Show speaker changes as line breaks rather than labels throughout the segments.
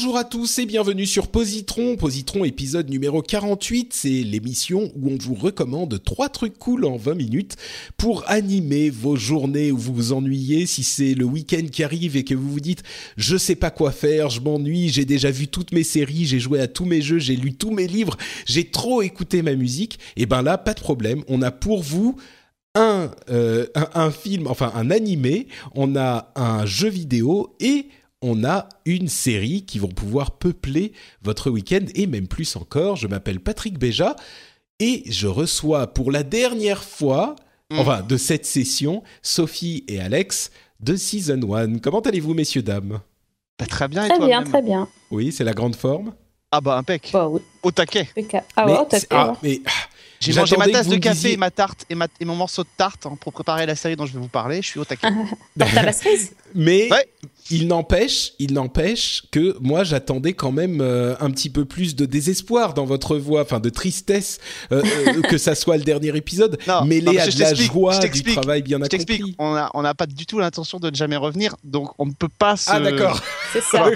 Bonjour à tous et bienvenue sur Positron. Positron épisode numéro 48, c'est l'émission où on vous recommande trois trucs cool en 20 minutes pour animer vos journées où vous vous ennuyez. Si c'est le week-end qui arrive et que vous vous dites je sais pas quoi faire, je m'ennuie, j'ai déjà vu toutes mes séries, j'ai joué à tous mes jeux, j'ai lu tous mes livres, j'ai trop écouté ma musique, et ben là pas de problème, on a pour vous un, euh, un, un film, enfin un animé, on a un jeu vidéo et on a une série qui vont pouvoir peupler votre week-end et même plus encore. Je m'appelle Patrick Béja et je reçois pour la dernière fois, enfin de cette session, Sophie et Alex de Season 1. Comment allez-vous, messieurs, dames?
Bah, très bien, et
Très bien, très bien.
Oui, c'est la grande forme.
Ah bah impec.
Bah oui.
Au taquet.
Ah
Mais
ouais,
c'est-
t'as
ah, mais
J'ai mangé ma tasse de café
disiez-
et ma tarte et, ma- et mon morceau de tarte hein, pour préparer la série dont je vais vous parler. Je suis au taquet.
Tarte à la cerise
Mais
Ouais.
Il n'empêche, il n'empêche que moi j'attendais quand même euh, un petit peu plus de désespoir dans votre voix, enfin de tristesse, euh, euh, que ça soit le dernier épisode,
Non,
mêlé
non, mais
à
je
de la joie
je
du travail bien
je t'explique.
accompli.
On a on n'a pas du tout l'intention de ne jamais revenir, donc on ne peut pas se.
Ah d'accord.
C'est ça.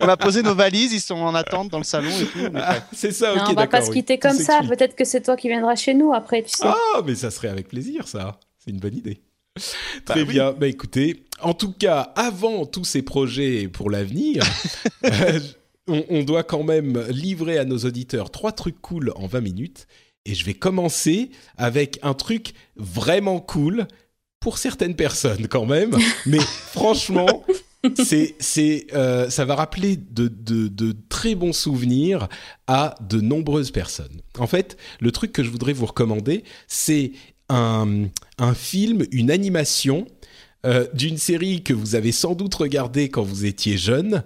On a posé nos valises, ils sont en attente dans le salon et tout.
Ah, c'est ça,
Non, on va pas se quitter comme ça. Peut-être que c'est toi qui viendras chez nous après, tu sais.
Ah, mais ça serait avec plaisir, ça. C'est une bonne idée.
Bah
Très
oui.
bien. Bah écoutez, en tout cas, avant tous ces projets pour l'avenir, euh, on, on doit quand même livrer à nos auditeurs trois trucs cool en 20 minutes. Et je vais commencer avec un truc vraiment cool pour certaines personnes quand même. Mais franchement, c'est, c'est, euh, ça va rappeler de, de, de très bons souvenirs à de nombreuses personnes. En fait, le truc que je voudrais vous recommander, c'est un, un film, une animation euh, d'une série que vous avez sans doute regardée quand vous étiez jeune,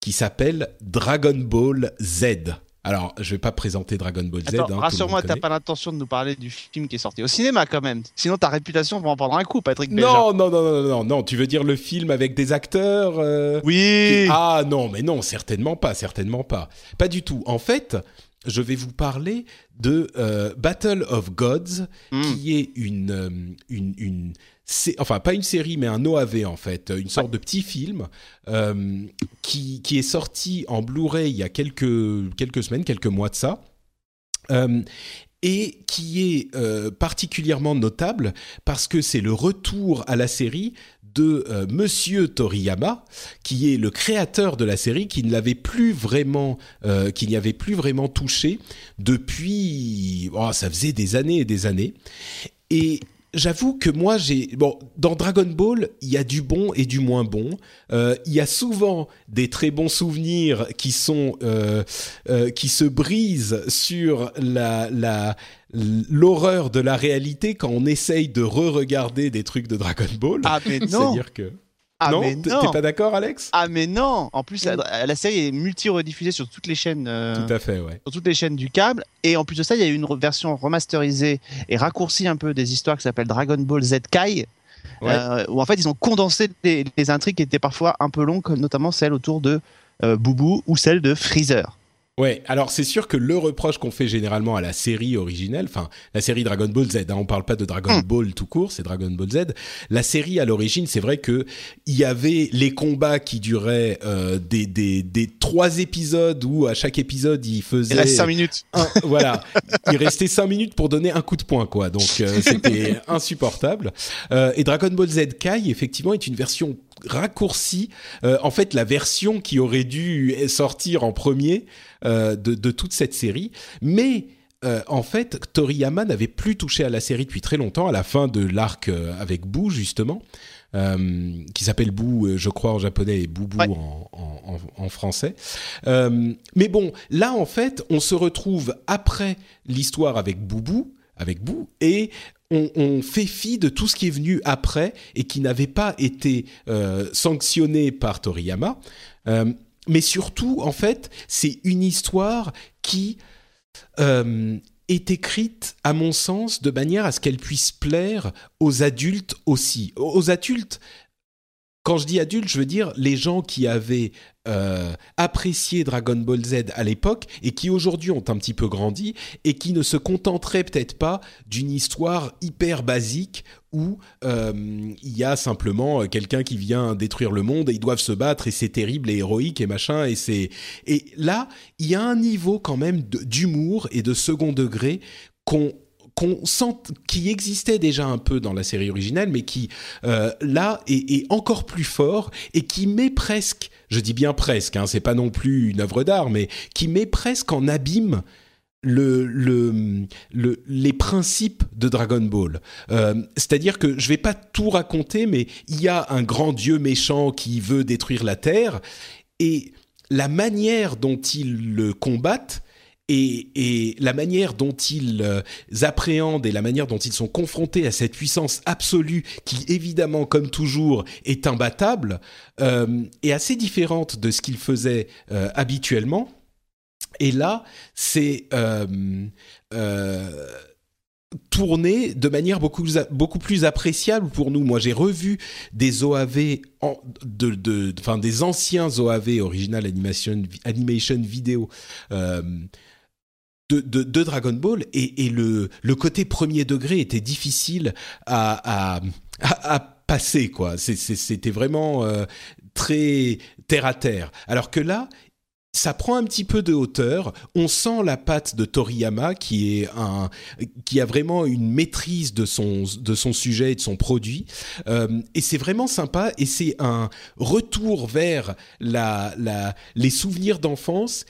qui s'appelle Dragon Ball Z. Alors, je vais pas présenter Dragon Ball Z. hein,
rassure-moi, t'as pas l'intention de nous parler du film qui est sorti au cinéma quand même. Sinon ta réputation va en prendre un coup, Patrick Béja.
Non, non, non, non, non, non. Tu veux dire le film avec des acteurs euh,
Oui.
Ah non, mais non, certainement pas, certainement pas. Pas du tout. En fait, je vais vous parler de euh, Battle of Gods,
Hmm.
qui est une, une, une enfin pas une série, mais un OAV en fait, une sorte de petit film euh, qui, qui est sorti en Blu-ray il y a quelques, quelques semaines, quelques mois de ça. Euh, et qui est euh, particulièrement notable parce que c'est le retour à la série de euh, Monsieur Toriyama, qui est le créateur de la série, qui ne l'avait plus vraiment, euh, qui n'y avait plus vraiment touché depuis, oh, ça faisait des années et des années. Et j'avoue que moi, j'ai bon dans Dragon Ball, il y a du bon et du moins bon. Euh, il y a souvent des très bons souvenirs qui sont euh, euh, qui se brisent sur la la l'horreur de la réalité quand on essaye de re-regarder des trucs de Dragon Ball.
Ah mais non.
C'est-à-dire que
Ah
non,
mais non.
t'es pas d'accord, Alex?
Ah mais non. En plus, la, la série est multi-rediffusée sur toutes les chaînes. euh,
Tout à fait, ouais.
sur toutes les chaînes du câble. Et en plus de ça, il y a eu une version remasterisée et raccourcie un peu des histoires qui s'appelle Dragon Ball Z Kai.
Ouais.
euh, où en fait ils ont condensé les, les intrigues qui étaient parfois un peu longues, notamment celle autour de euh, Boubou ou celle de Freezer.
Ouais, alors c'est sûr que le reproche qu'on fait généralement à la série originelle, enfin la série Dragon Ball Z, hein, on parle pas de Dragon
Hmm.
Ball tout court, c'est Dragon Ball Z. La série à l'origine, c'est vrai que il y avait les combats qui duraient euh, des, des des trois épisodes où à chaque épisode il
Il
faisait
reste 5 minutes.
un- voilà, il restait 5 minutes pour donner un coup de poing, quoi. Donc euh, c'était insupportable. Euh, et Dragon Ball Z Kai, effectivement, est une version raccourcie. Euh, en fait, la version qui aurait dû sortir en premier euh, de, de toute cette série. Mais euh, en fait, Toriyama n'avait plus touché à la série depuis très longtemps, à la fin de l'arc avec Boo justement, euh, qui s'appelle Boo, euh, je crois en japonais, et Boubou
Ouais.
en, en, en- en français. Euh, mais bon, là en fait, on se retrouve après l'histoire avec Boubou, avec Boo, et on, fait fi de tout ce qui est venu après et qui n'avait pas été euh, sanctionné par Toriyama. Euh, mais surtout, en fait, c'est une histoire qui euh, est écrite, à mon sens, de manière à ce qu'elle puisse plaire aux adultes aussi. Aux adultes, quand je dis adultes, je veux dire les gens qui avaient euh, apprécié Dragon Ball Z à l'époque et qui aujourd'hui ont un petit peu grandi et qui ne se contenteraient peut-être pas d'une histoire hyper basique où euh, il y a simplement euh, quelqu'un qui vient détruire le monde et ils doivent se battre et c'est terrible et héroïque et machin et c'est et là il y a un niveau quand même d'humour et de second degré qu'on sent qui existait déjà un peu dans la série originale mais qui euh, là est, encore plus fort et qui met presque je dis bien presque hein, c'est pas non plus une œuvre d'art mais qui met presque en abîme le, le, le- les principes de Dragon Ball. Euh, C'est-à-dire que je vais pas tout raconter, mais il y a un grand dieu méchant qui veut détruire la Terre, et la manière dont ils le combattent et, la manière dont ils euh, appréhendent et la manière dont ils sont confrontés à cette puissance absolue qui évidemment comme toujours est imbattable euh, est assez différente de ce qu'ils faisaient euh, habituellement et là c'est tourné de manière beaucoup, beaucoup plus appréciable pour nous. Moi, j'ai revu des OAV, enfin des anciens OAV, Original Animation, Animation Video, euh, de, Dragon Ball, et, le, côté premier degré était difficile à, passer, quoi. C'était vraiment euh, très terre à terre. Alors que là, ça prend un petit peu de hauteur. On sent la patte de Toriyama qui est un qui a vraiment une maîtrise de son de son sujet et de son produit. Euh, et c'est vraiment sympa. Et c'est un retour vers la les souvenirs d'enfance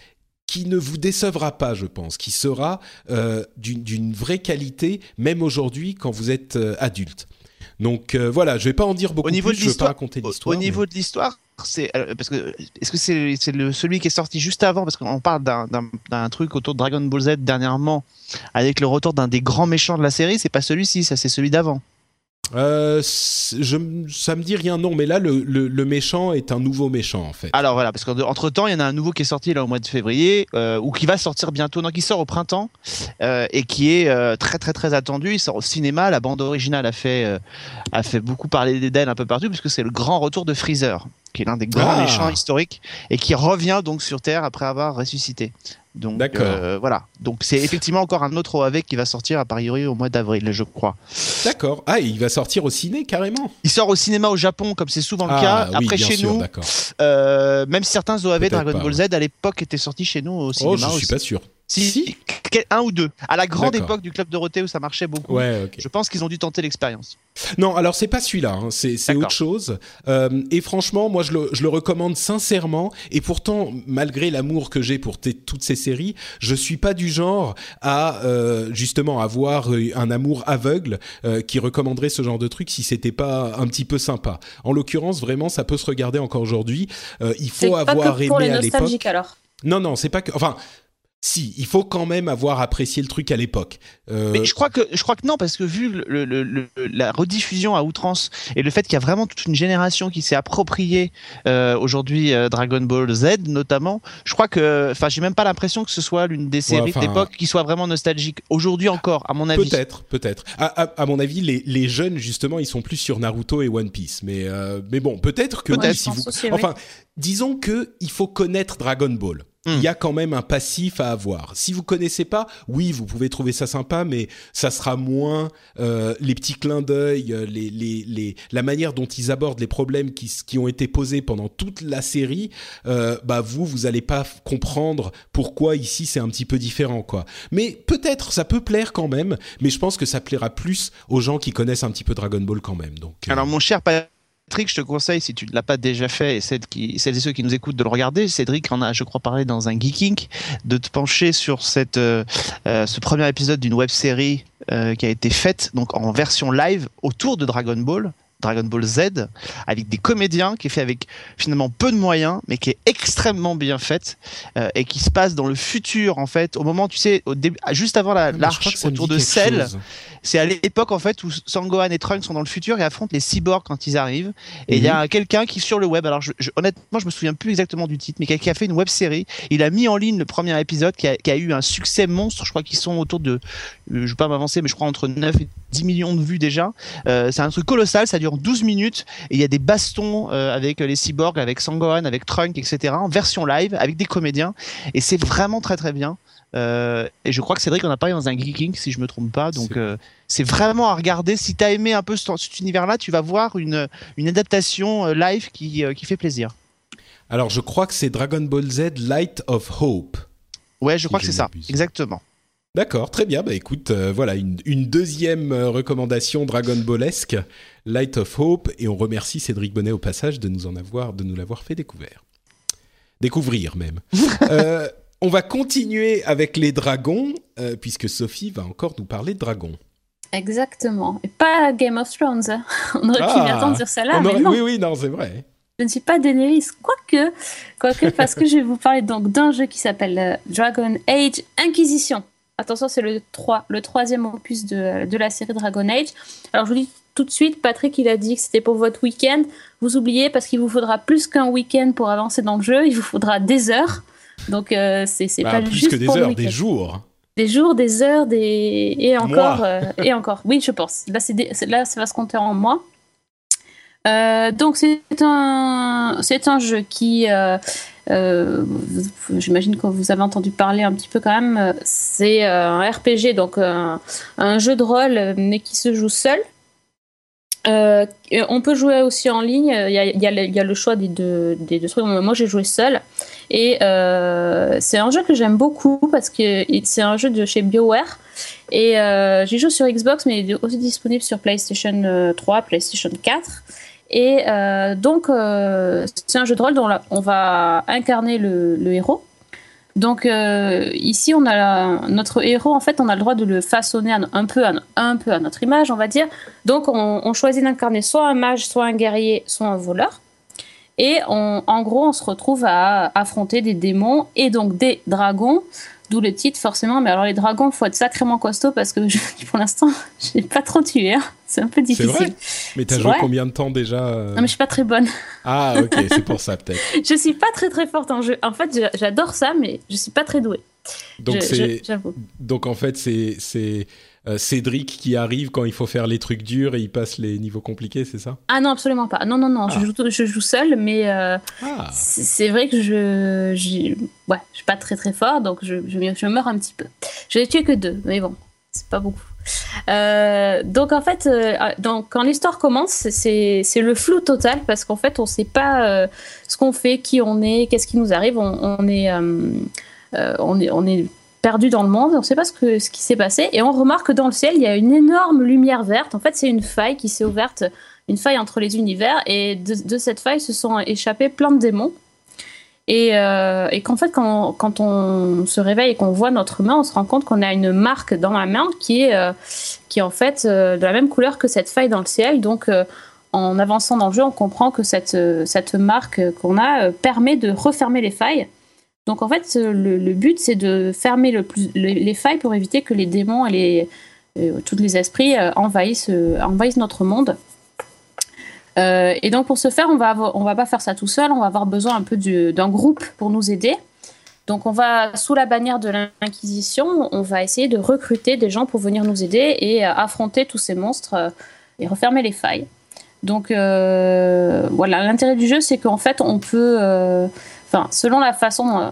qui ne vous décevra pas, je pense, qui sera euh, d'une vraie qualité, même aujourd'hui quand vous êtes euh, adulte. Donc euh, voilà, je vais pas en dire beaucoup
au niveau
plus,
de
je vais pas raconter l'histoire.
Au, au niveau mais... de l'histoire, c'est parce que est-ce que c'est c'est celui qui est sorti juste avant? Parce qu'on parle d'un truc autour de Dragon Ball Z dernièrement avec le retour d'un des grands méchants de la série, c'est pas celui-ci, ça c'est celui d'avant.
Euh, je, ça me dit rien, non, mais là, le, le, le, méchant est un nouveau méchant, en fait.
Alors voilà, parce qu'entre temps, il y en a un nouveau qui est sorti là au mois de février, euh, ou qui va sortir bientôt, non, qui sort au printemps, euh, et qui est très très très attendu. Il sort au cinéma, la bande originale a fait, a fait beaucoup parler d'elle un peu partout, puisque c'est le grand retour de Freezer, qui est l'un des grands ah. méchants historiques, et qui revient donc sur Terre après avoir ressuscité. Donc euh, voilà. Donc c'est effectivement encore un autre OAV qui va sortir à Paris au mois d'avril, je crois.
D'accord. Ah, il va sortir au ciné carrément.
Il sort au cinéma au Japon, comme c'est souvent le ah, cas.
Oui,
Après chez
sûr,
nous, euh, même certains OAV Dragon Ball Z à l'époque étaient sortis chez nous au cinéma.
Oh, je
aussi.
suis pas sûr.
Si, si, un ou deux. À la grande époque du club Dorothée où ça marchait beaucoup.
Ouais, okay.
Je pense qu'ils ont dû tenter l'expérience.
Non, alors c'est pas celui-là, hein. c'est autre chose. Euh, et franchement, moi je le, je le, recommande sincèrement. Et pourtant, malgré l'amour que j'ai pour toutes ces séries, je suis pas du genre à euh, justement avoir un amour aveugle euh, qui recommanderait ce genre de truc si c'était pas un petit peu sympa. En l'occurrence, vraiment, ça peut se regarder encore aujourd'hui. Euh, il faut avoir
pas que pour
aimé
les
à l'époque.
alors.
Non, non, c'est pas que. Enfin. Si, il faut quand même avoir apprécié le truc à l'époque.
Euh... Mais je crois que je crois que non parce que vu le, le, le, la rediffusion à outrance et le fait qu'il y a vraiment toute une génération qui s'est approprié euh, aujourd'hui euh, Dragon Ball Z notamment, je crois que enfin j'ai même pas l'impression que ce soit l'une des séries ouais, d'époque qui soit vraiment nostalgique aujourd'hui encore à mon avis.
Peut-être, peut-être. À, à, à, mon avis, les, les, jeunes justement ils sont plus sur Naruto et One Piece, mais euh, mais bon peut-être que
peut
oui, si vous
aussi,
enfin disons que il faut connaître Dragon Ball il y a quand même un passif à avoir. Si vous connaissez pas, oui, vous pouvez trouver ça sympa, mais ça sera moins euh, les petits clins d'œil, les, les, les, la manière dont ils abordent les problèmes qui, qui ont été posés pendant toute la série. Euh, bah vous, vous allez pas comprendre pourquoi ici c'est un petit peu différent, quoi. Mais peut-être ça peut plaire quand même, mais je pense que ça plaira plus aux gens qui connaissent un petit peu Dragon Ball quand même. Donc.
Alors mon cher Patrick, je te conseille, si tu ne l'as pas déjà fait, et celles et ceux qui nous écoutent de le regarder, Cédric en a, je crois, parlé dans un Geeking, de te pencher sur cette, euh, euh, ce premier épisode d'une web série euh, qui a été faite donc en version live autour de Dragon Ball. Dragon Ball Z avec des comédiens qui est fait avec finalement peu de moyens mais qui est extrêmement bien faite euh, et qui se passe dans le futur en fait au moment tu sais au début, juste avant la
Ah,
l'arche autour de Cell c'est à l'époque en fait où Sangohan et Trunks sont dans le futur et affrontent les cyborgs quand ils arrivent. Et il y
Mhm.
a quelqu'un qui sur le web, alors je, je- honnêtement je me souviens plus exactement du titre, mais qui a, fait une web série. Il a mis en ligne le premier épisode qui a, qui a eu un succès monstre. Je crois qu'ils sont autour de, euh, je vais pas m'avancer, mais je crois entre 9 et 10 millions de vues déjà. Euh, c'est un truc colossal, ça dure 12 minutes et il y a des bastons euh, avec les cyborgs, avec Sangohan, avec Trunks, etc. en version live avec des comédiens et c'est vraiment très très bien. Euh, et je crois que Cédric en a parlé dans un Geeking si je me trompe pas. Donc
C'est-
euh, vraiment à regarder. Si tu as aimé un peu ce- cet univers-là, tu vas voir une, une adaptation live qui, qui fait plaisir.
Alors, je crois que c'est Dragon Ball Z Light of Hope.
Ouais, je crois que c'est ça. Exactement.
D'accord, très bien. Bah écoute, euh, voilà une, une deuxième recommandation Dragon Ballesque, Light of Hope, et on remercie Cédric Bonnet au passage de nous en avoir, de nous l'avoir fait découvrir, découvrir même. Euh, on va continuer avec les dragons, euh, puisque Sophie va encore nous parler de dragons.
Exactement. Et pas Game of Thrones. hein. On aurait pu
Ah,
m'y attendre sur celle-là,
aurait-
non.
Oui, oui, non, c'est vrai.
Je ne suis pas Daenerys, quoique, quoique parce que je vais vous parler donc d'un jeu qui s'appelle euh, Dragon Age Inquisition. Attention, c'est le 3, le troisième opus de, de la série Dragon Age. Alors je vous dis tout de suite, Patrick il a dit que c'était pour votre week-end. Vous oubliez parce qu'il vous faudra plus qu'un week-end pour avancer dans le jeu, il vous faudra des heures. Donc euh, c'est
Bah,
pas
plus
juste
que des
pour
heures, des jours.
Des jours, des heures, des et encore euh, et encore. Oui, je pense. Là, c'est des- là, ça va se compter en mois. Euh, donc c'est un c'est un jeu qui euh, euh, j'imagine que vous avez entendu parler un petit peu quand même. C'est un RPG donc un, un jeu de rôle mais qui se joue seul. Euh, on peut jouer aussi en ligne. Il y a, le, choix des deux, trucs. Moi, j'ai joué seul. Et euh, c'est un jeu que j'aime beaucoup parce que c'est un jeu de chez BioWare. Et euh, j'y joue sur Xbox, mais il est aussi disponible sur PlayStation euh, 3, PlayStation 4. Et donc, c'est un jeu de rôle dont on va incarner le héros. Donc euh, ici, on a notre héros. En fait, on a le droit de le façonner un, peu, à, notre image, on va dire. Donc, on, choisit d'incarner soit un mage, soit un guerrier, soit un voleur. Et en gros, on se retrouve à affronter des démons et donc des dragons. D'où le titre, forcément. Mais alors, les dragons, faut être sacrément costaud parce que je- pour l'instant, j'ai pas trop tué. hein. C'est un peu
C'est
difficile.
vrai Mais t'as joué
vrai.
combien de temps déjà euh
Non, mais je suis pas très bonne.
Ah, ok, c'est pour ça peut-être.
Je suis pas très très forte en jeu. En fait, je- j'adore ça, mais je suis pas très douée.
Donc
Je- je-
donc en fait c'est c'est euh, Cédric qui arrive quand il faut faire les trucs durs et il passe les niveaux compliqués, c'est ça?
Ah non, absolument pas. Non, non, non,
Ah.
je, joue, je joue seule, mais euh,
Ah,
c'est vrai que je, j'ai- ouais, je suis pas très très fort, donc je, je, je meurs un petit peu. Je n'ai tué que deux, mais bon, c'est pas beaucoup. Euh, donc en fait, euh, donc, quand l'histoire commence, c'est le flou total parce qu'en fait, on sait pas euh, ce qu'on fait, qui on est, qu'est-ce qui nous arrive. On, on est, on est, on est perdu dans le monde, on ne sait pas ce, qui s'est passé, et on remarque que dans le ciel, il y a une énorme lumière verte. En fait, c'est une faille qui s'est ouverte, une faille entre les univers, et de, cette faille se sont échappés plein de démons. Et, euh, qu'en fait, quand, on se réveille et qu'on voit notre main, on se rend compte qu'on a une marque dans la main qui est, euh, qui en fait euh, de la même couleur que cette faille dans le ciel. Donc, en avançant dans le jeu, on comprend que cette, cette marque qu'on a permet de refermer les failles. Donc, en fait, euh, le, but, c'est de fermer les, les failles pour éviter que les démons et les, euh, tous les esprits euh, envahissent, notre monde. Et donc pour ce faire, on va avoir- on va pas faire ça tout seul, on va avoir besoin un peu du- d'un groupe pour nous aider. Donc on va sous la bannière de l'Inquisition, on va essayer de recruter des gens pour venir nous aider et affronter tous ces monstres et refermer les failles. Donc voilà, l'intérêt du jeu, c'est qu'en fait on peut, enfin selon la façon euh,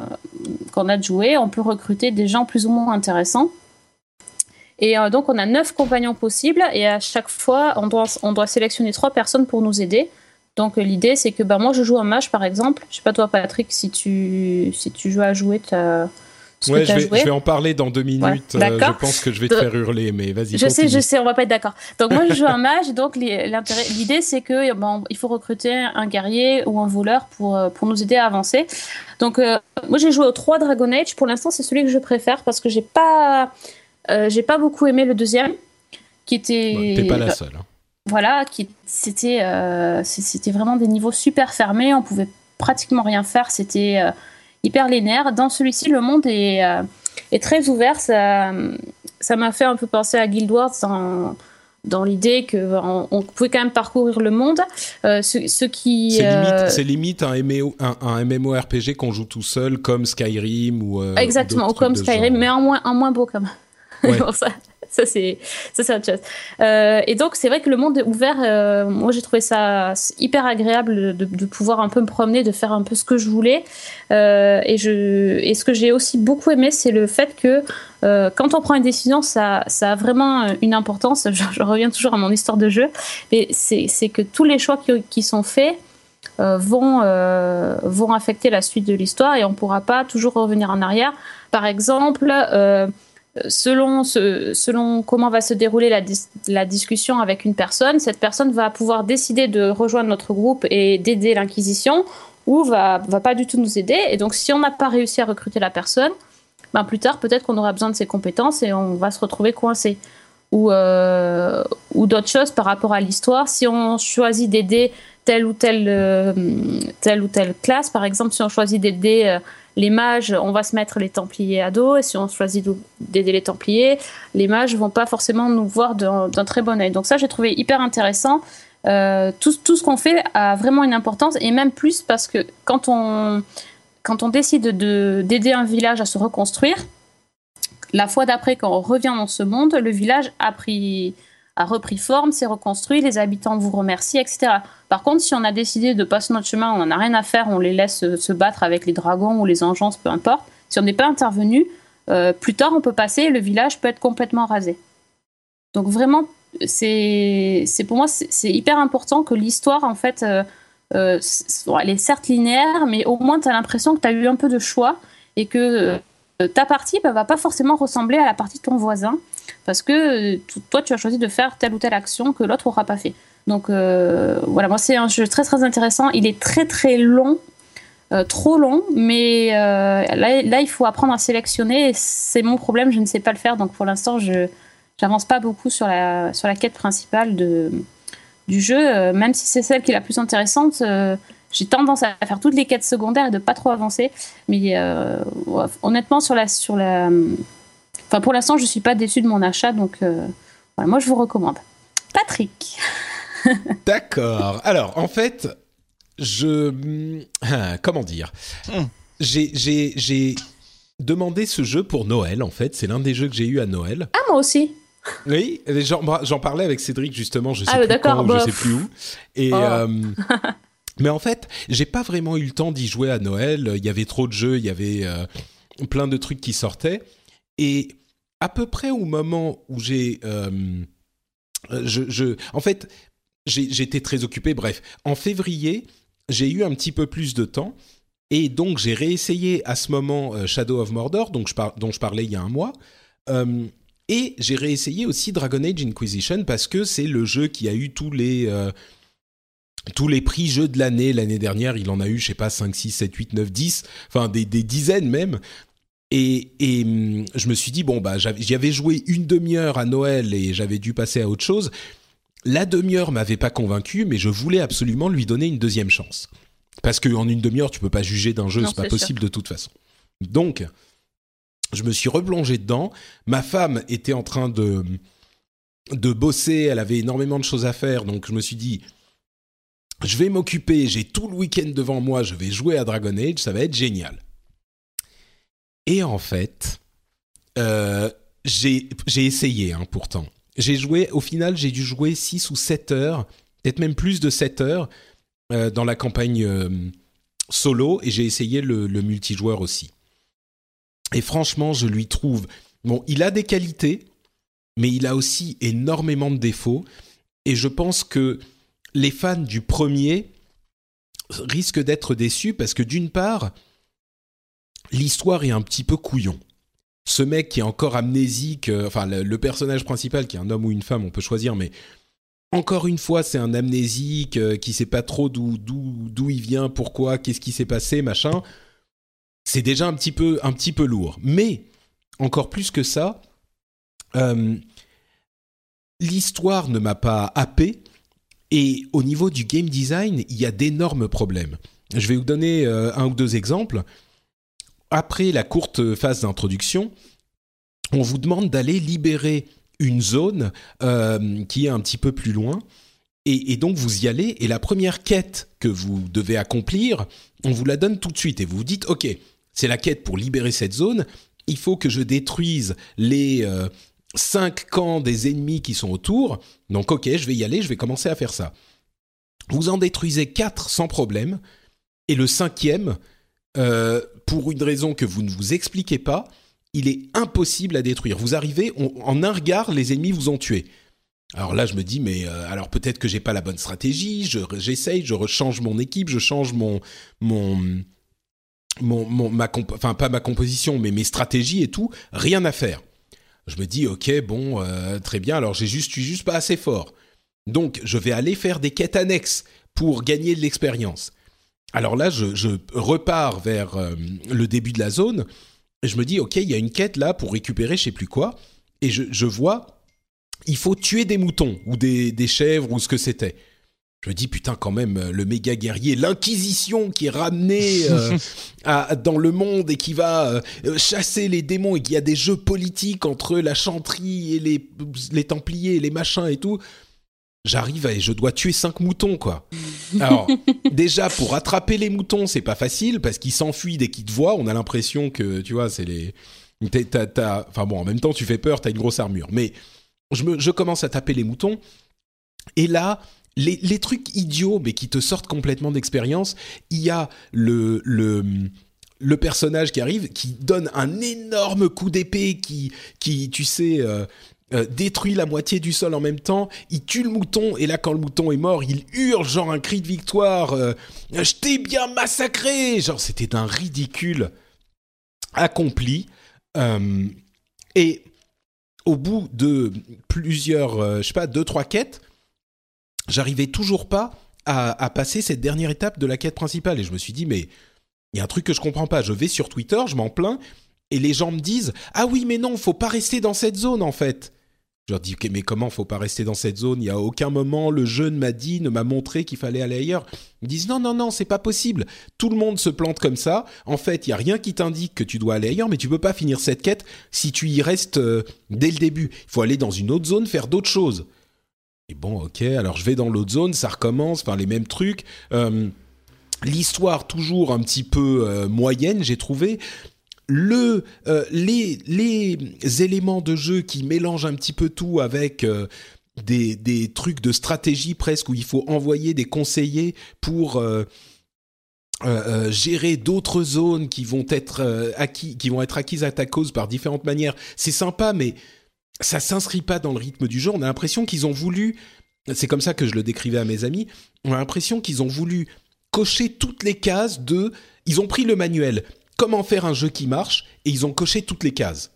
qu'on a de jouer, on peut recruter des gens plus ou moins intéressants. Et euh, donc, on a neuf compagnons possibles et à chaque fois, on doit, on doit sélectionner trois personnes pour nous aider. Donc, euh, l'idée, c'est que bah, moi, je joue un mage, par exemple. Je sais pas toi, Patrick, si tu, si tu joues à jouer, ce
ouais, je vais,
joué.
je vais en parler dans deux minutes. Euh,
D'accord.
je pense que je vais te faire hurler, mais vas-y.
Je sais, je sais, on va pas être d'accord. Donc moi je joue un mage, donc l'idée c'est que bon, il faut recruter un guerrier ou un voleur pour euh, pour nous aider à avancer. Donc euh, moi j'ai joué au 3 Dragon Age. Pour l'instant c'est celui que je préfère parce que j'ai pas euh, j'ai pas beaucoup aimé le deuxième, qui était
Ouais, T'es pas la seule. hein.
voilà, qui c'était euh, c'était vraiment des niveaux super fermés, on pouvait pratiquement rien faire, c'était hyper. Dans celui-ci, le monde est, euh, est très ouvert. Ça ça m'a fait un peu penser à Guild Wars dans dans l'idée que on, pouvait quand même parcourir le monde. Euh, ce, ce qui
C'est
euh,
limite, limite un, MMO, un, un MMORPG qu'on joue tout seul, comme Skyrim ou.
Exactement, ou comme Skyrim,
genre.
mais en moins, en moins beau quand même.
Ouais.
Pour ça, ça c'est ça c'est autre chose. Euh, et donc c'est vrai que le monde est ouvert. euh, moi j'ai trouvé ça hyper agréable de, pouvoir un peu me promener, de faire un peu ce que je voulais. Euh, et je et ce que j'ai aussi beaucoup aimé, c'est le fait que quand on prend une décision, ça, ça a vraiment une importance. Je, reviens toujours à mon histoire de jeu, mais c'est que tous les choix qui, sont faits vont, vont affecter la suite de l'histoire et on ne pourra pas toujours revenir en arrière. Par exemple, selon, comment va se dérouler la, dis- la discussion avec une personne, cette personne va pouvoir décider de rejoindre notre groupe et d'aider l'Inquisition ou va, va pas du tout nous aider. Et donc, si on n'a pas réussi à recruter la personne, ben plus tard, peut-être qu'on aura besoin de ses compétences et on va se retrouver coincé. Ou, euh, ou d'autres choses par rapport à l'histoire. Si on choisit d'aider telle ou telle, euh, telle ou telle classe, par exemple, si on choisit d'aider euh, les mages, on va se mettre les Templiers à dos, et si on choisit d'aider les Templiers, les mages vont pas forcément nous voir d'un très bon œil. Donc ça, j'ai trouvé hyper intéressant. Euh, tout, tout ce qu'on fait a vraiment une importance, et même plus parce que quand on, quand on décide de- d'aider un village à se reconstruire, la fois d'après, quand on revient dans ce monde, le village a pris a repris forme, s'est reconstruit, les habitants vous remercient, etc. Par contre, si on a décidé de passer notre chemin, on n'en a rien à faire, on les laisse euh, se battre avec les dragons ou les engeances, peu importe. Si on n'est pas intervenu, euh, plus tard on peut passer et le village peut être complètement rasé. Donc vraiment, c'est pour moi c'est hyper important que l'histoire en fait, euh, euh, elle est certes linéaire, mais au moins tu as l'impression que tu as eu un peu de choix et que ta partie ne va pas forcément ressembler à la partie de ton voisin parce que euh, toi tu as choisi de faire telle ou telle action que l'autre n'aura pas fait. Donc euh, voilà, moi c'est un jeu très très intéressant. Il est très très long, euh, trop long, mais euh, là, il faut apprendre à sélectionner. C'est mon problème, je ne sais pas le faire. Donc pour l'instant je j'avance pas beaucoup sur la quête principale du jeu, euh, même si c'est celle qui est la plus intéressante. J'ai tendance à faire toutes les quêtes secondaires et de pas trop avancer. Mais euh, ouais, honnêtement sur la sur la Enfin, pour l'instant, je suis pas déçue de mon achat, donc euh, voilà, moi je vous recommande. Patrick.
D'accord. Alors, en fait, je. Ah, Comment dire?
Hmm.
J'ai- J'ai j'ai demandé ce jeu pour Noël, en fait. C'est l'un des jeux que j'ai eu à Noël.
Ah, moi aussi.
Oui, j'en j'en parlais avec Cédric, justement. Je sais
Ah,
plus
d'accord,
quand,
bah,
je sais plus où. Et.
Oh.
euh, Mais en fait, j'ai pas vraiment eu le temps d'y jouer à Noël. Il y avait trop de jeux, il y avait euh, plein de trucs qui sortaient. Et à peu près au moment où j'ai, euh, je, en fait, j'étais très occupé. Bref, en février, j'ai eu un petit peu plus de temps. Et donc, j'ai réessayé à ce moment euh, Shadow of Mordor, donc dont je parlais il y a un mois. Euh, et j'ai réessayé aussi Dragon Age Inquisition parce que c'est le jeu qui a eu tous les, euh, tous les prix jeux de l'année. L'année dernière, il en a eu, je sais pas, 5, 6, 7, 8, 9, 10, enfin des, des dizaines même. Et, et hum, je me suis dit, bon, bah, j'y avais joué une demi-heure à Noël et j'avais dû passer à autre chose. La demi-heure m'avait pas convaincu, mais je voulais absolument lui donner une deuxième chance. Parce qu'en une demi-heure, tu peux pas juger d'un jeu, c'est pas possible de toute façon. Donc, je me suis replongé dedans. Ma femme était en train de, de bosser, elle avait énormément de choses à faire, donc je me suis dit, je vais m'occuper, j'ai tout le week-end devant moi, je vais jouer à Dragon Age, ça va être génial. Et en fait, euh, j'ai essayé hein, pourtant. J'ai joué, au final, j'ai dû jouer 6 ou 7 heures, peut-être même plus de 7 heures, euh, dans la campagne euh, solo, et j'ai essayé le multijoueur aussi. Et franchement, je lui trouve... Bon, il a des qualités, mais il a aussi énormément de défauts, et je pense que les fans du premier risquent d'être déçus parce que d'une part, l'histoire est un petit peu couillon. ce mec qui est encore amnésique, euh, enfin le, personnage principal qui est un homme ou une femme, on peut choisir, mais encore une fois, c'est un amnésique euh, qui sait pas trop d'où d'où il vient, pourquoi, qu'est-ce qui s'est passé, machin. C'est déjà un petit peu un petit peu lourd. Mais encore plus que ça, euh, l'histoire ne m'a pas happé. Et au niveau du game design, il y a d'énormes problèmes. Je vais vous donner un ou deux exemples après la courte phase d'introduction, on vous demande d'aller libérer une zone euh, qui est un petit peu plus loin. Et, donc vous y allez, et la première quête que vous devez accomplir, on vous la donne tout de suite, et vous vous dites, ok, c'est la quête pour libérer cette zone, il faut que je détruise les euh, cinq camps des ennemis qui sont autour, donc ok, je vais y aller, je vais commencer à faire ça. Vous en détruisez quatre sans problème, et le cinquième, euh, pour une raison que vous ne vous expliquez pas, il est impossible à détruire. Vous arrivez, en un regard, les ennemis vous ont tué. Alors là, je me dis, mais euh, alors peut-être que j'ai pas la bonne stratégie. J'essaye, je, rechange mon équipe, je change mon mon enfin pas ma composition, mais mes stratégies et tout. Rien à faire. Je me dis, ok, bon, euh, très bien. Alors j'ai juste, je suis juste pas assez fort. Donc je vais aller faire des quêtes annexes pour gagner de l'expérience. Alors là, je, repars vers euh, le début de la zone. Et je me dis, ok, il y a une quête là pour récupérer je sais plus quoi. Et je, vois, il faut tuer des moutons ou des, chèvres ou ce que c'était. Je me dis, putain, quand même, le méga guerrier, l'Inquisition qui est ramené euh, dans le monde et qui va euh, chasser les démons et qui a des jeux politiques entre la chanterie et les, les Templiers et les machins et tout j'arrive et je dois tuer cinq moutons quoi. Alors déjà pour attraper les moutons c'est pas facile parce qu'ils s'enfuient dès qu'ils te voient. On a l'impression que tu vois c'est les enfin bon en même temps tu fais peur t'as une grosse armure mais je me je commence à taper les moutons et là les, trucs idiots mais qui te sortent complètement d'expérience il y a le le personnage qui arrive, qui donne un énorme coup d'épée, qui, tu sais, euh, euh, détruit la moitié du sol en même temps, il tue le mouton, et là quand le mouton est mort, il hurle genre un cri de victoire, euh, je t'ai bien massacré Genre c'était un ridicule accompli. Et au bout de plusieurs, je sais pas, deux, trois quêtes, j'arrivais toujours pas à, passer cette dernière étape de la quête principale. Et je me suis dit, mais il y a un truc que je comprends pas. Je vais sur Twitter, je m'en plains, et les gens me disent, ah oui, mais non, faut pas rester dans cette zone en fait. Je leur dis, mais comment faut pas rester dans cette zone? Il y a aucun moment le jeu ne m'a dit, ne m'a montré qu'il fallait aller ailleurs. Ils disent, non, non, non, c'est pas possible. Tout le monde se plante comme ça. En fait, il y a rien qui t'indique que tu dois aller ailleurs, mais tu peux pas finir cette quête si tu y restes euh, dès le début. Il faut aller dans une autre zone, faire d'autres choses. Et bon, ok, alors je vais dans l'autre zone, ça recommence, enfin les mêmes trucs. Euh, l'histoire toujours un petit peu euh, moyenne, j'ai trouvé le, euh, les, les éléments de jeu qui mélangent un petit peu tout avec des, des, trucs de stratégie presque où il faut envoyer des conseillers pour gérer d'autres zones qui vont être acquis, qui vont être acquises à ta cause par différentes manières. C'est sympa, mais ça s'inscrit pas dans le rythme du jeu. On a l'impression qu'ils ont voulu, c'est comme ça que je le décrivais à mes amis, on a l'impression qu'ils ont voulu cocher toutes les cases de, ils ont pris le manuel comment faire un jeu qui marche, et ils ont coché toutes les cases.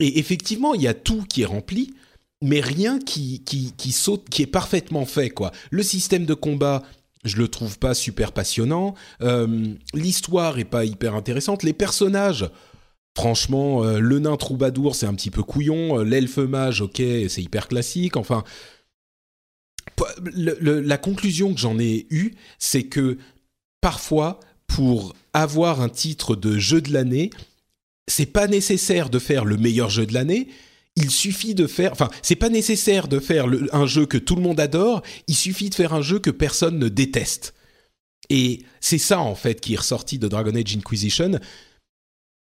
Et effectivement, il y a tout qui est rempli, mais rien qui, qui, saute, qui est parfaitement fait, quoi. Le système de combat, je le trouve pas super passionnant. Euh, l'histoire est pas hyper intéressante. Les personnages, franchement, euh, le nain troubadour, c'est un petit peu couillon. Euh, l'elfe mage, ok, c'est hyper classique. Enfin, la conclusion que j'en ai eue, c'est que parfois, pour avoir un titre de jeu de l'année, c'est pas nécessaire de faire le meilleur jeu de l'année. Il suffit de faire, enfin, c'est pas nécessaire de faire un jeu que tout le monde adore. Il suffit de faire un jeu que personne ne déteste. Et c'est ça en fait qui est ressorti de Dragon Age Inquisition.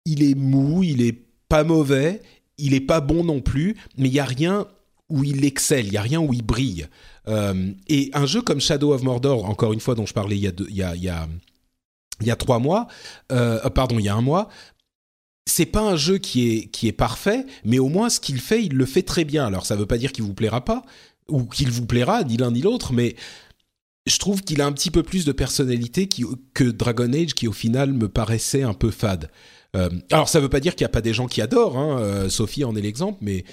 Il est mou, il est pas mauvais, il est pas bon non plus, mais il y a rien où il excelle, il y a rien où il brille. Euh, et un jeu comme Shadow of Mordor, encore une fois dont je parlais il y a, il y a, il y a trois mois, euh, pardon, il y a un mois. C'est pas un jeu qui est qui est parfait, mais au moins ce qu'il fait, il le fait très bien. Alors ça veut pas dire qu'il vous plaira pas ou qu'il vous plaira ni l'un ni l'autre, mais je trouve qu'il a un petit peu plus de personnalité que Dragon Age, qui au final me paraissait un peu fade. Euh, alors ça veut pas dire qu'il n'y a pas des gens qui adorent, hein, euh, Sophie en est l'exemple, mais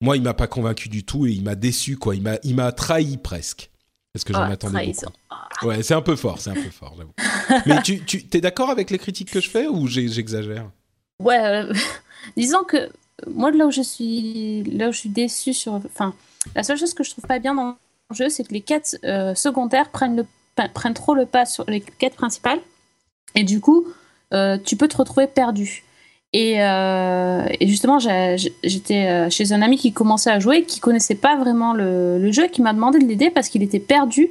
moi il m'a pas convaincu du tout et il m'a déçu quoi, il m'a il m'a trahi presque. Parce que j'en
Ah,
attendais
trahison.
beaucoup. Ouais, c'est un peu fort, c'est un peu fort, j'avoue. mais tu tu t'es d'accord avec les critiques que je fais ou j'exagère?
Ouais, euh, disons que moi, là où je suis, là où je suis déçue sur. Enfin, la seule chose que je trouve pas bien dans le jeu, c'est que les quêtes secondaires prennent, le, prennent trop le pas sur les quêtes principales. Et du coup, euh, tu peux te retrouver perdu. Et, euh, et justement, j'étais euh, chez un ami qui commençait à jouer, qui connaissait pas vraiment le, le jeu, qui m'a demandé de l'aider parce qu'il était perdu.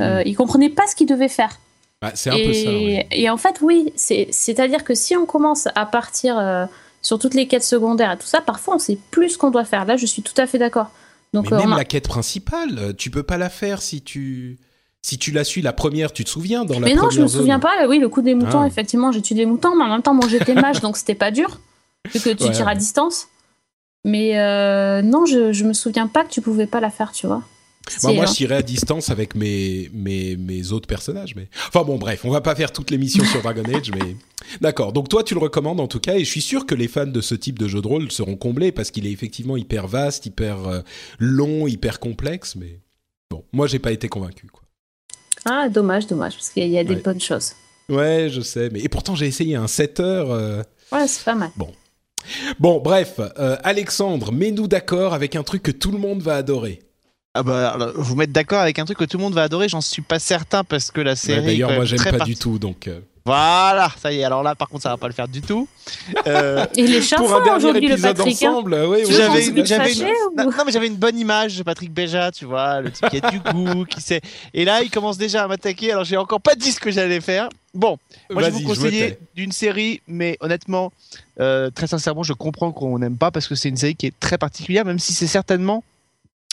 Euh, Il comprenait pas ce qu'il devait faire.
Bah, C'est un
et,
peu ça. ouais.
et en fait, oui, c'est- c'est-à-dire que si on commence à partir sur toutes les quêtes secondaires et tout ça, parfois on sait plus ce qu'on doit faire. Là, je suis tout à fait d'accord. Donc,
Mais même
a-
la quête principale, tu peux pas la faire si tu si tu la suis la première, tu te souviens dans la
Mais non, je me
zone.
souviens pas. Oui, le coup des moutons,
Ah.
effectivement, j'ai tué des moutons, mais en même temps, moi j'étais mage, donc c'était pas dur, vu que tu
Ouais,
tires à distance. Mais euh, non, je, je me souviens pas que tu pouvais pas la faire, tu vois.
Bah, moi,
euh,
je tirais à distance avec mes, mes, mes autres personnages. Mais... Enfin bon, bref, on va pas faire toute l'émission sur Dragon Age, mais... D'accord, donc toi, tu le recommandes en tout cas, et je suis sûr que les fans de ce type de jeu de rôle seront comblés, parce qu'il est effectivement hyper vaste, hyper euh, long, hyper complexe, mais... Bon, moi, j'ai pas été convaincu, quoi.
Ah, dommage, dommage, parce qu'il y a des
Ouais.
bonnes choses.
Ouais, je sais, mais... Et pourtant, j'ai essayé un 7 heures... euh,
Ouais, c'est pas mal.
Bon, bref, euh, Alexandre, mets-nous d'accord avec un truc que tout le monde va adorer.
Ah bah, alors, vous mettre d'accord avec un truc que tout le monde va adorer, j'en suis pas certain parce que la
Ouais,
série.
D'ailleurs, moi, j'aime pas du tout, donc... euh,
Voilà, ça y est. Alors là, par contre, ça va pas le faire du tout. Euh,
Il est
Pour un dernier
aujourd'hui, le
épisode
Patrick. hein.
ensemble, oui,
Tu
oui,
j'avais
oui,
une, j'avais une-
ou-
non, non, mais j'avais une bonne image de Patrick Béja, tu vois, le type qui a du goût, qui sait. Et là, il commence déjà à m'attaquer. Alors, j'ai encore pas dit ce que j'allais faire. Bon, moi, je vais vous conseiller d'une série, mais honnêtement, euh, très sincèrement, je comprends qu'on n'aime pas parce que c'est une série qui est très particulière, même si c'est certainement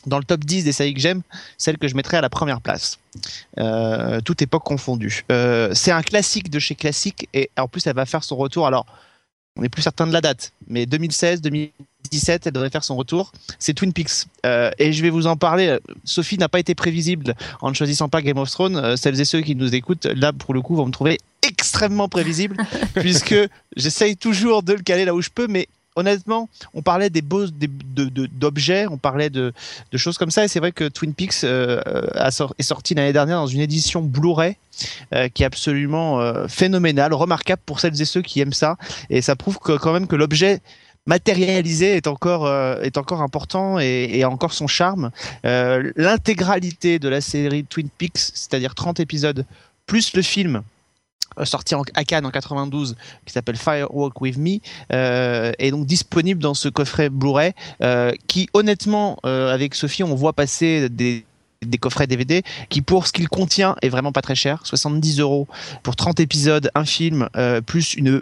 dans le top 10 des séries que j'aime, celle que je mettrais à la première place. Euh, toute époque confondue. Euh, c'est un classique de chez classique et en plus elle va faire son retour. Alors, on n'est plus certain de la date, mais 2016, 2017, elle devrait faire son retour. C'est Twin Peaks. Euh, et je vais vous en parler. Sophie n'a pas été prévisible en ne choisissant pas Game of Thrones. Euh, celles et ceux qui nous écoutent, là, pour le coup, vont me trouver extrêmement prévisible, puisque j'essaye toujours de le caler là où je peux, mais honnêtement, on parlait des beaux d'objets, on parlait de, choses comme ça, et c'est vrai que Twin Peaks euh, sor- est sorti l'année dernière dans une édition Blu-ray euh, qui est absolument euh, phénoménale, remarquable pour celles et ceux qui aiment ça, et ça prouve quand même que l'objet matérialisé est encore euh, est encore important et, a encore son charme. Euh, L'intégralité de la série Twin Peaks, c'est-à-dire 30 épisodes plus le film euh, sorti en, à Cannes en 92 qui s'appelle Firewalk with Me euh, est donc disponible dans ce coffret Blu-ray euh, qui honnêtement euh, avec Sophie on voit passer des des coffrets DVD qui pour ce qu'il contient est vraiment pas très cher. 70 euros pour 30 épisodes un film euh, plus une,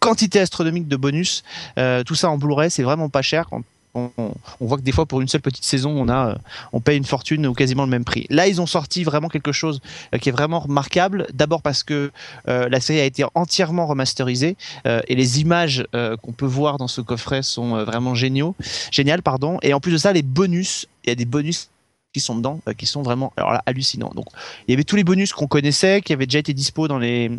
quantité astronomique de bonus. Euh, tout ça en Blu-ray c'est vraiment pas cher on, voit que des fois pour une seule petite saison on a euh, on paye une fortune ou quasiment le même prix. Là ils ont sorti vraiment quelque chose euh, qui est vraiment remarquable. D'abord parce que euh, la série a été entièrement remasterisée et les images qu'on peut voir dans ce coffret sont vraiment géniaux géniales pardon. Et en plus de ça les bonus il y a des bonus qui sont dedans, qui sont vraiment hallucinants. Donc, il y avait tous les bonus qu'on connaissait, qui avaient déjà été dispo dans les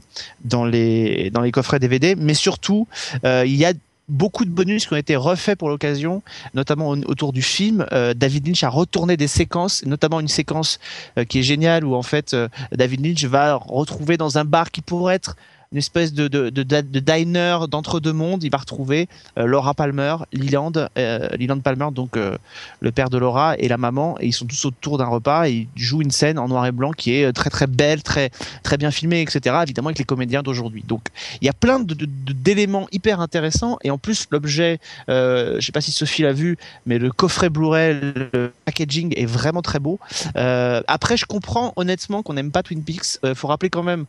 dans les dans les coffrets DVD, mais surtout, il y a beaucoup de bonus qui ont été refaits pour l'occasion, notamment au- autour du film. Euh, David Lynch a retourné des séquences, notamment une séquence euh, qui est géniale où en fait euh, David Lynch va retrouver dans un bar qui pourrait être une espèce de, de, de, diner d'entre-deux mondes. Il va retrouver euh, Laura Palmer, Leland, euh, Leland Palmer, donc euh, le père de Laura et la maman, et ils sont tous autour d'un repas et ils jouent une scène en noir et blanc qui est euh, très très belle, très très bien filmée, etc. Évidemment avec les comédiens d'aujourd'hui. Donc il y a plein d'éléments hyper intéressants et en plus l'objet, je sais pas si Sophie l'a vu, mais le coffret Blu-ray, le packaging est vraiment très beau. Après, je comprends honnêtement qu'on n'aime pas Twin Peaks. Faut rappeler quand même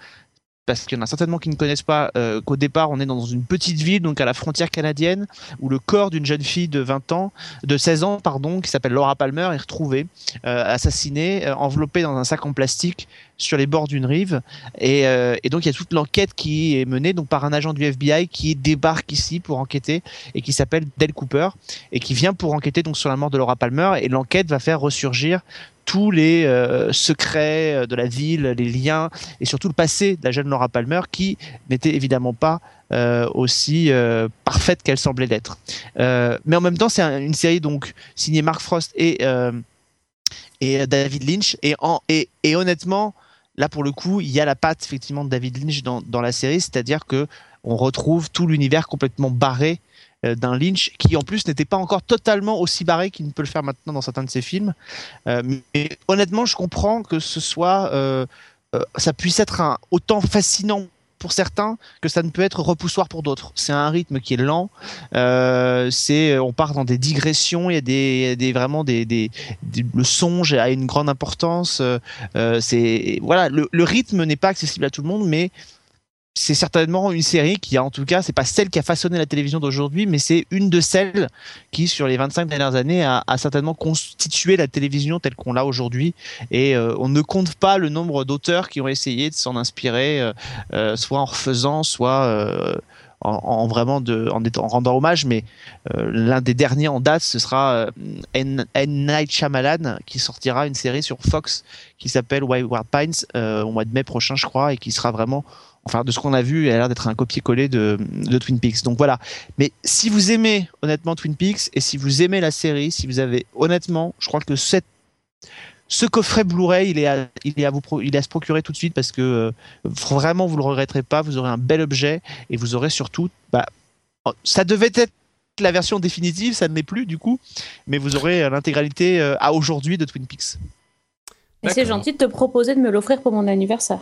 parce qu'il y en a certainement qui ne connaissent pas euh, qu'au départ on est dans une petite ville donc à la frontière canadienne où le corps d'une jeune fille de 20 ans de 16 ans pardon qui s'appelle Laura Palmer est retrouvé euh, assassinée euh, enveloppée dans un sac en plastique sur les bords d'une rive. Et, euh, et donc il y a toute l'enquête qui est menée donc par un agent du FBI qui débarque ici pour enquêter et qui s'appelle Dale Cooper et qui vient pour enquêter donc sur la mort de Laura Palmer. Et l'enquête va faire ressurgir tous les euh, secrets euh, de la ville, les liens et surtout le passé de la jeune Laura Palmer qui n'était évidemment pas euh, aussi parfaite qu'elle semblait l'être. Mais en même temps, c'est un- une série donc signée Mark Frost et et David Lynch et, en, et et honnêtement, là pour le coup, il y a la patte effectivement de David Lynch dans dans la série, c'est-à-dire que on retrouve tout l'univers complètement barré d'un Lynch qui en plus n'était pas encore totalement aussi barré qu'il ne peut le faire maintenant dans certains de ses films. Euh, mais honnêtement, je comprends que ce soit, euh, euh, ça puisse être autant fascinant pour certains que ça ne peut être repoussoir pour d'autres. C'est un rythme qui est lent. Euh, c'est, on part dans des digressions. Il y a des, des vraiment des, des, le songe a une grande importance. Euh, euh, c'est voilà, le rythme n'est pas accessible à tout le monde, mais c'est certainement une série qui a en tout cas, c'est pas celle qui a façonné la télévision d'aujourd'hui, mais c'est une de celles qui, sur les 25 dernières années, a, certainement constitué la télévision telle qu'on l'a aujourd'hui. Et euh, on ne compte pas le nombre d'auteurs qui ont essayé de s'en inspirer, euh, euh, soit en refaisant, soit en, en vraiment en, rendant hommage. Mais l'un des derniers en date, ce sera N, N. Night Shyamalan, qui sortira une série sur Fox qui s'appelle Wayward Pines au mois de mai prochain, je crois, et qui sera vraiment enfin de ce qu'on a vu, elle a l'air d'être un copier-coller de, de Twin Peaks. Donc voilà. Mais si vous aimez honnêtement Twin Peaks et si vous aimez la série, si vous avez honnêtement, je crois que cette ce coffret Blu-ray, il est à, il est à vous, il est à se procurer tout de suite parce que euh, vraiment vous le regretterez pas. Vous aurez un bel objet et vous aurez surtout, bah, oh, ça devait être la version définitive, ça ne l'est plus du coup, mais vous aurez euh, l'intégralité euh, à aujourd'hui de Twin Peaks.
Et c'est gentil de te proposer de me l'offrir pour mon anniversaire.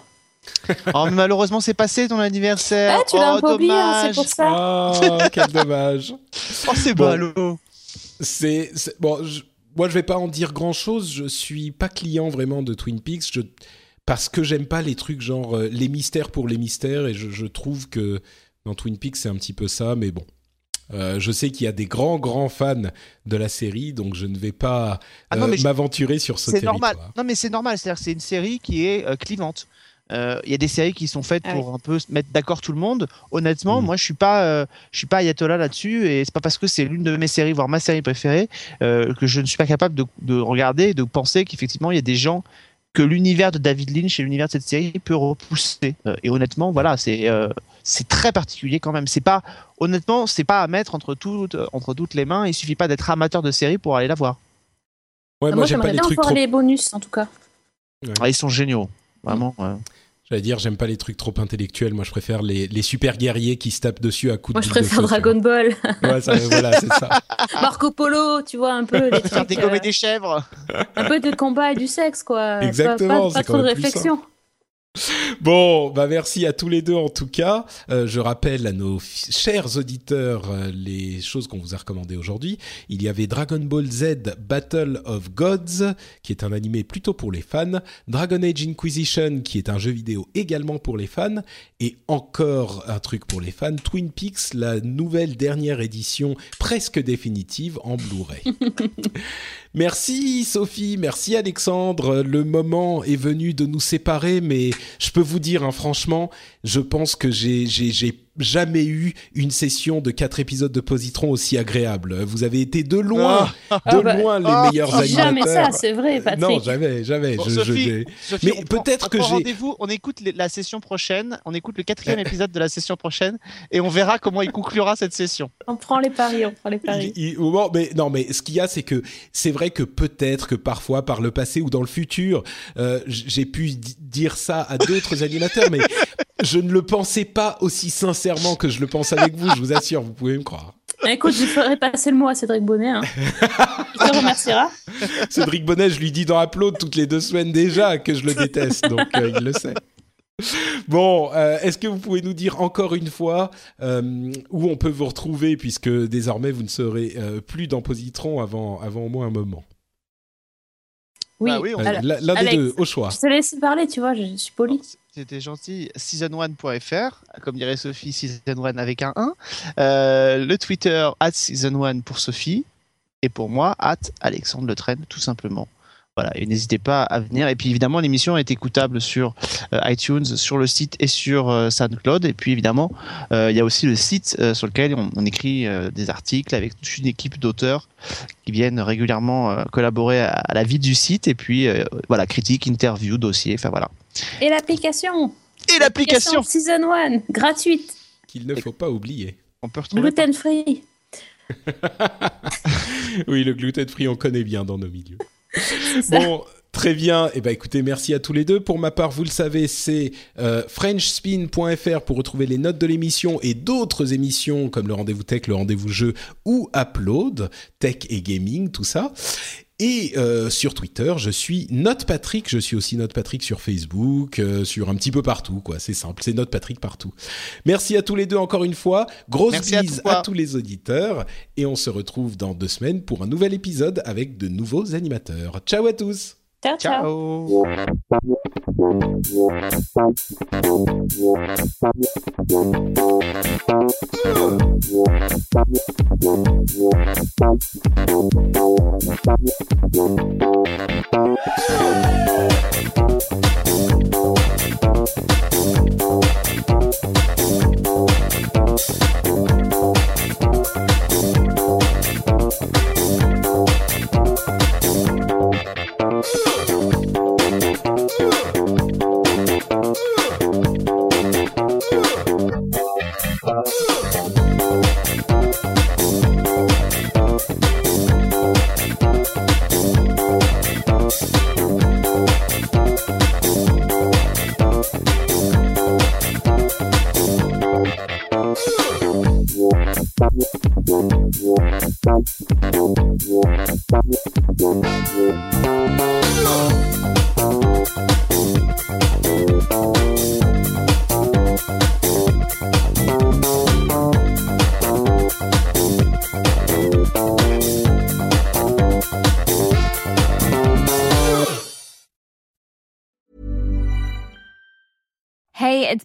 Oh, mais malheureusement, c'est passé ton anniversaire.
Ah, tu l'as
oh,
un peu oublié, hein, c'est
dommage.
pour ça.
Oh, quel dommage.
Oh, c'est
Bon.
ballot.
C'est c'est- bon. je- moi, je vais pas en dire grand chose. Je suis pas client vraiment de Twin Peaks. Je, parce que j'aime pas les trucs genre euh, les mystères pour les mystères et je, je trouve que dans Twin Peaks c'est un petit peu ça. Mais bon. Euh, je sais qu'il y a des grands grands fans de la série, donc je ne vais pas
Ah non,
euh,
je-
m'aventurer sur ce
C'est
territoire.
normal. Non, mais c'est normal. C'est-à-dire que c'est une série qui est euh, clivante. Euh, Il y a des séries qui sont faites
Ah
pour un peu se mettre d'accord tout le monde. Honnêtement,
Mhm.
moi, je suis pas, euh, je suis pas ayatollah là-dessus, et c'est pas parce que c'est l'une de mes séries, voire ma série préférée, euh, que je ne suis pas capable de, de regarder, et de penser qu'effectivement, il y a des gens que l'univers de David Lynch et l'univers de cette série peut repousser. Euh, et honnêtement, voilà, c'est euh, c'est très particulier quand même. C'est pas, honnêtement, c'est pas à mettre entre toutes, entre toutes les mains. Il suffit pas d'être amateur de série pour aller la voir.
Ouais,
moi, j'aimerais
les
bien
trucs
voir
trop.
les bonus, en tout cas.
Ah, ils sont géniaux, vraiment. ouais.
J'allais dire, j'aime pas les trucs trop intellectuels. Moi, je préfère les, les super guerriers qui se tapent dessus à coups
Moi,
de
je
boules de
préfère Dragon Ball.
Ouais, ça, voilà, c'est ça.
Marco Polo, tu vois, un peu les
Faire
trucs,
dégommer
euh,
des chèvres.
un peu de combat et du sexe, quoi. Pas-
Exactement,
Pas, trop de réflexion.
Bon, bah merci à tous les deux en tout cas. Euh, je rappelle à nos chers auditeurs euh, les choses qu'on vous a recommandées aujourd'hui. Il y avait Dragon Ball Z Battle of Gods, qui est un animé plutôt pour les fans, Dragon Age Inquisition, qui est un jeu vidéo également pour les fans, et encore un truc pour les fans, Twin Peaks, la nouvelle dernière édition presque définitive en Blu-ray. Merci Sophie, merci Alexandre. Le moment est venu de nous séparer, mais je peux vous dire, hein, franchement, je pense que j'ai j'ai j'ai jamais eu une session de quatre épisodes de Positron aussi agréable. Vous avez été de loin, de
Ah bah,
loin les
ah,
meilleurs
Dis jamais ça,
animateurs.
c'est vrai, Patrick.
non, jamais, jamais.
Bon,
Je- je-
Sophie,
Mais peut-être que j'ai-
rendez-vous, on écoute la session prochaine, on écoute le quatrième épisode de la session prochaine et on verra comment il conclura cette session.
On prend les paris, on prend les paris.
Il- il- mais non, mais ce qu'il y a, c'est que c'est vrai que peut-être que parfois, par le passé ou dans le futur, euh, j'ai pu di- dire ça à d'autres animateurs, mais je ne le pensais pas aussi sincèrement que je le pense avec vous. Je vous assure, vous pouvez me croire.
Écoute, je ferai passer le mot à Cédric Bonnet. Hein. Il te remerciera.
Cédric Bonnet, je lui dis dans Upload toutes les deux semaines déjà que je le déteste, donc euh, il le sait. Bon, euh, est-ce que vous pouvez nous dire encore une fois euh, où on peut vous retrouver, puisque désormais vous ne serez plus dans Positron avant, avant au moins un moment?
Oui,
Bah oui, on-
Euh, L'un des deux, au choix.
je te laisse parler, tu vois, je suis poli.
C'était gentil. Season1.fr, comme dirait Sophie, Season1 avec un 1. Euh, le Twitter, at Season1 pour Sophie. Et pour moi, at Alexandre Le Train, tout simplement. Voilà, et n'hésitez pas à venir. Et puis évidemment, l'émission est écoutable sur euh, iTunes, sur le site et sur euh, SoundCloud. Et puis évidemment, euh, il y a aussi le site euh, sur lequel on, on écrit euh, des articles avec toute une équipe d'auteurs qui viennent régulièrement euh, collaborer à, à la vie du site. Et puis euh, voilà, critique, interview, dossier, enfin voilà.
Et l'application
Et l'application
Season 1, gratuite,
Qu'il ne faut pas oublier.
On peut retrouver
gluten free.
Oui, le gluten free, on connaît bien dans nos milieux. Bon, très bien. Eh ben, écoutez, merci à tous les deux. Pour ma part, vous le savez, c'est euh, frenchspin.fr pour retrouver les notes de l'émission et d'autres émissions comme le rendez-vous tech, le rendez-vous jeu ou Upload, tech et gaming, tout ça. Et euh, sur Twitter, je suis Note Patrick. Je suis aussi Note Patrick sur Facebook, euh, sur un petit peu partout, quoi. C'est simple, c'est Note Patrick partout. Merci à tous les deux encore une fois. Grosse
Merci à
bise
toi.
à tous les auditeurs. Et on se retrouve dans deux semaines pour un nouvel épisode avec de nouveaux animateurs. Ciao à tous.
Ciao, ciao.
Ciao